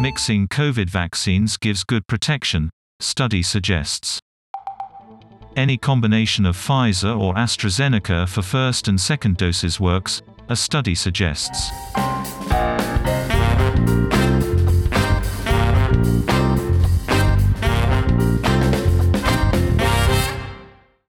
Mixing COVID vaccines gives good protection, study suggests. Any combination of Pfizer or AstraZeneca for first and second doses works, a study suggests.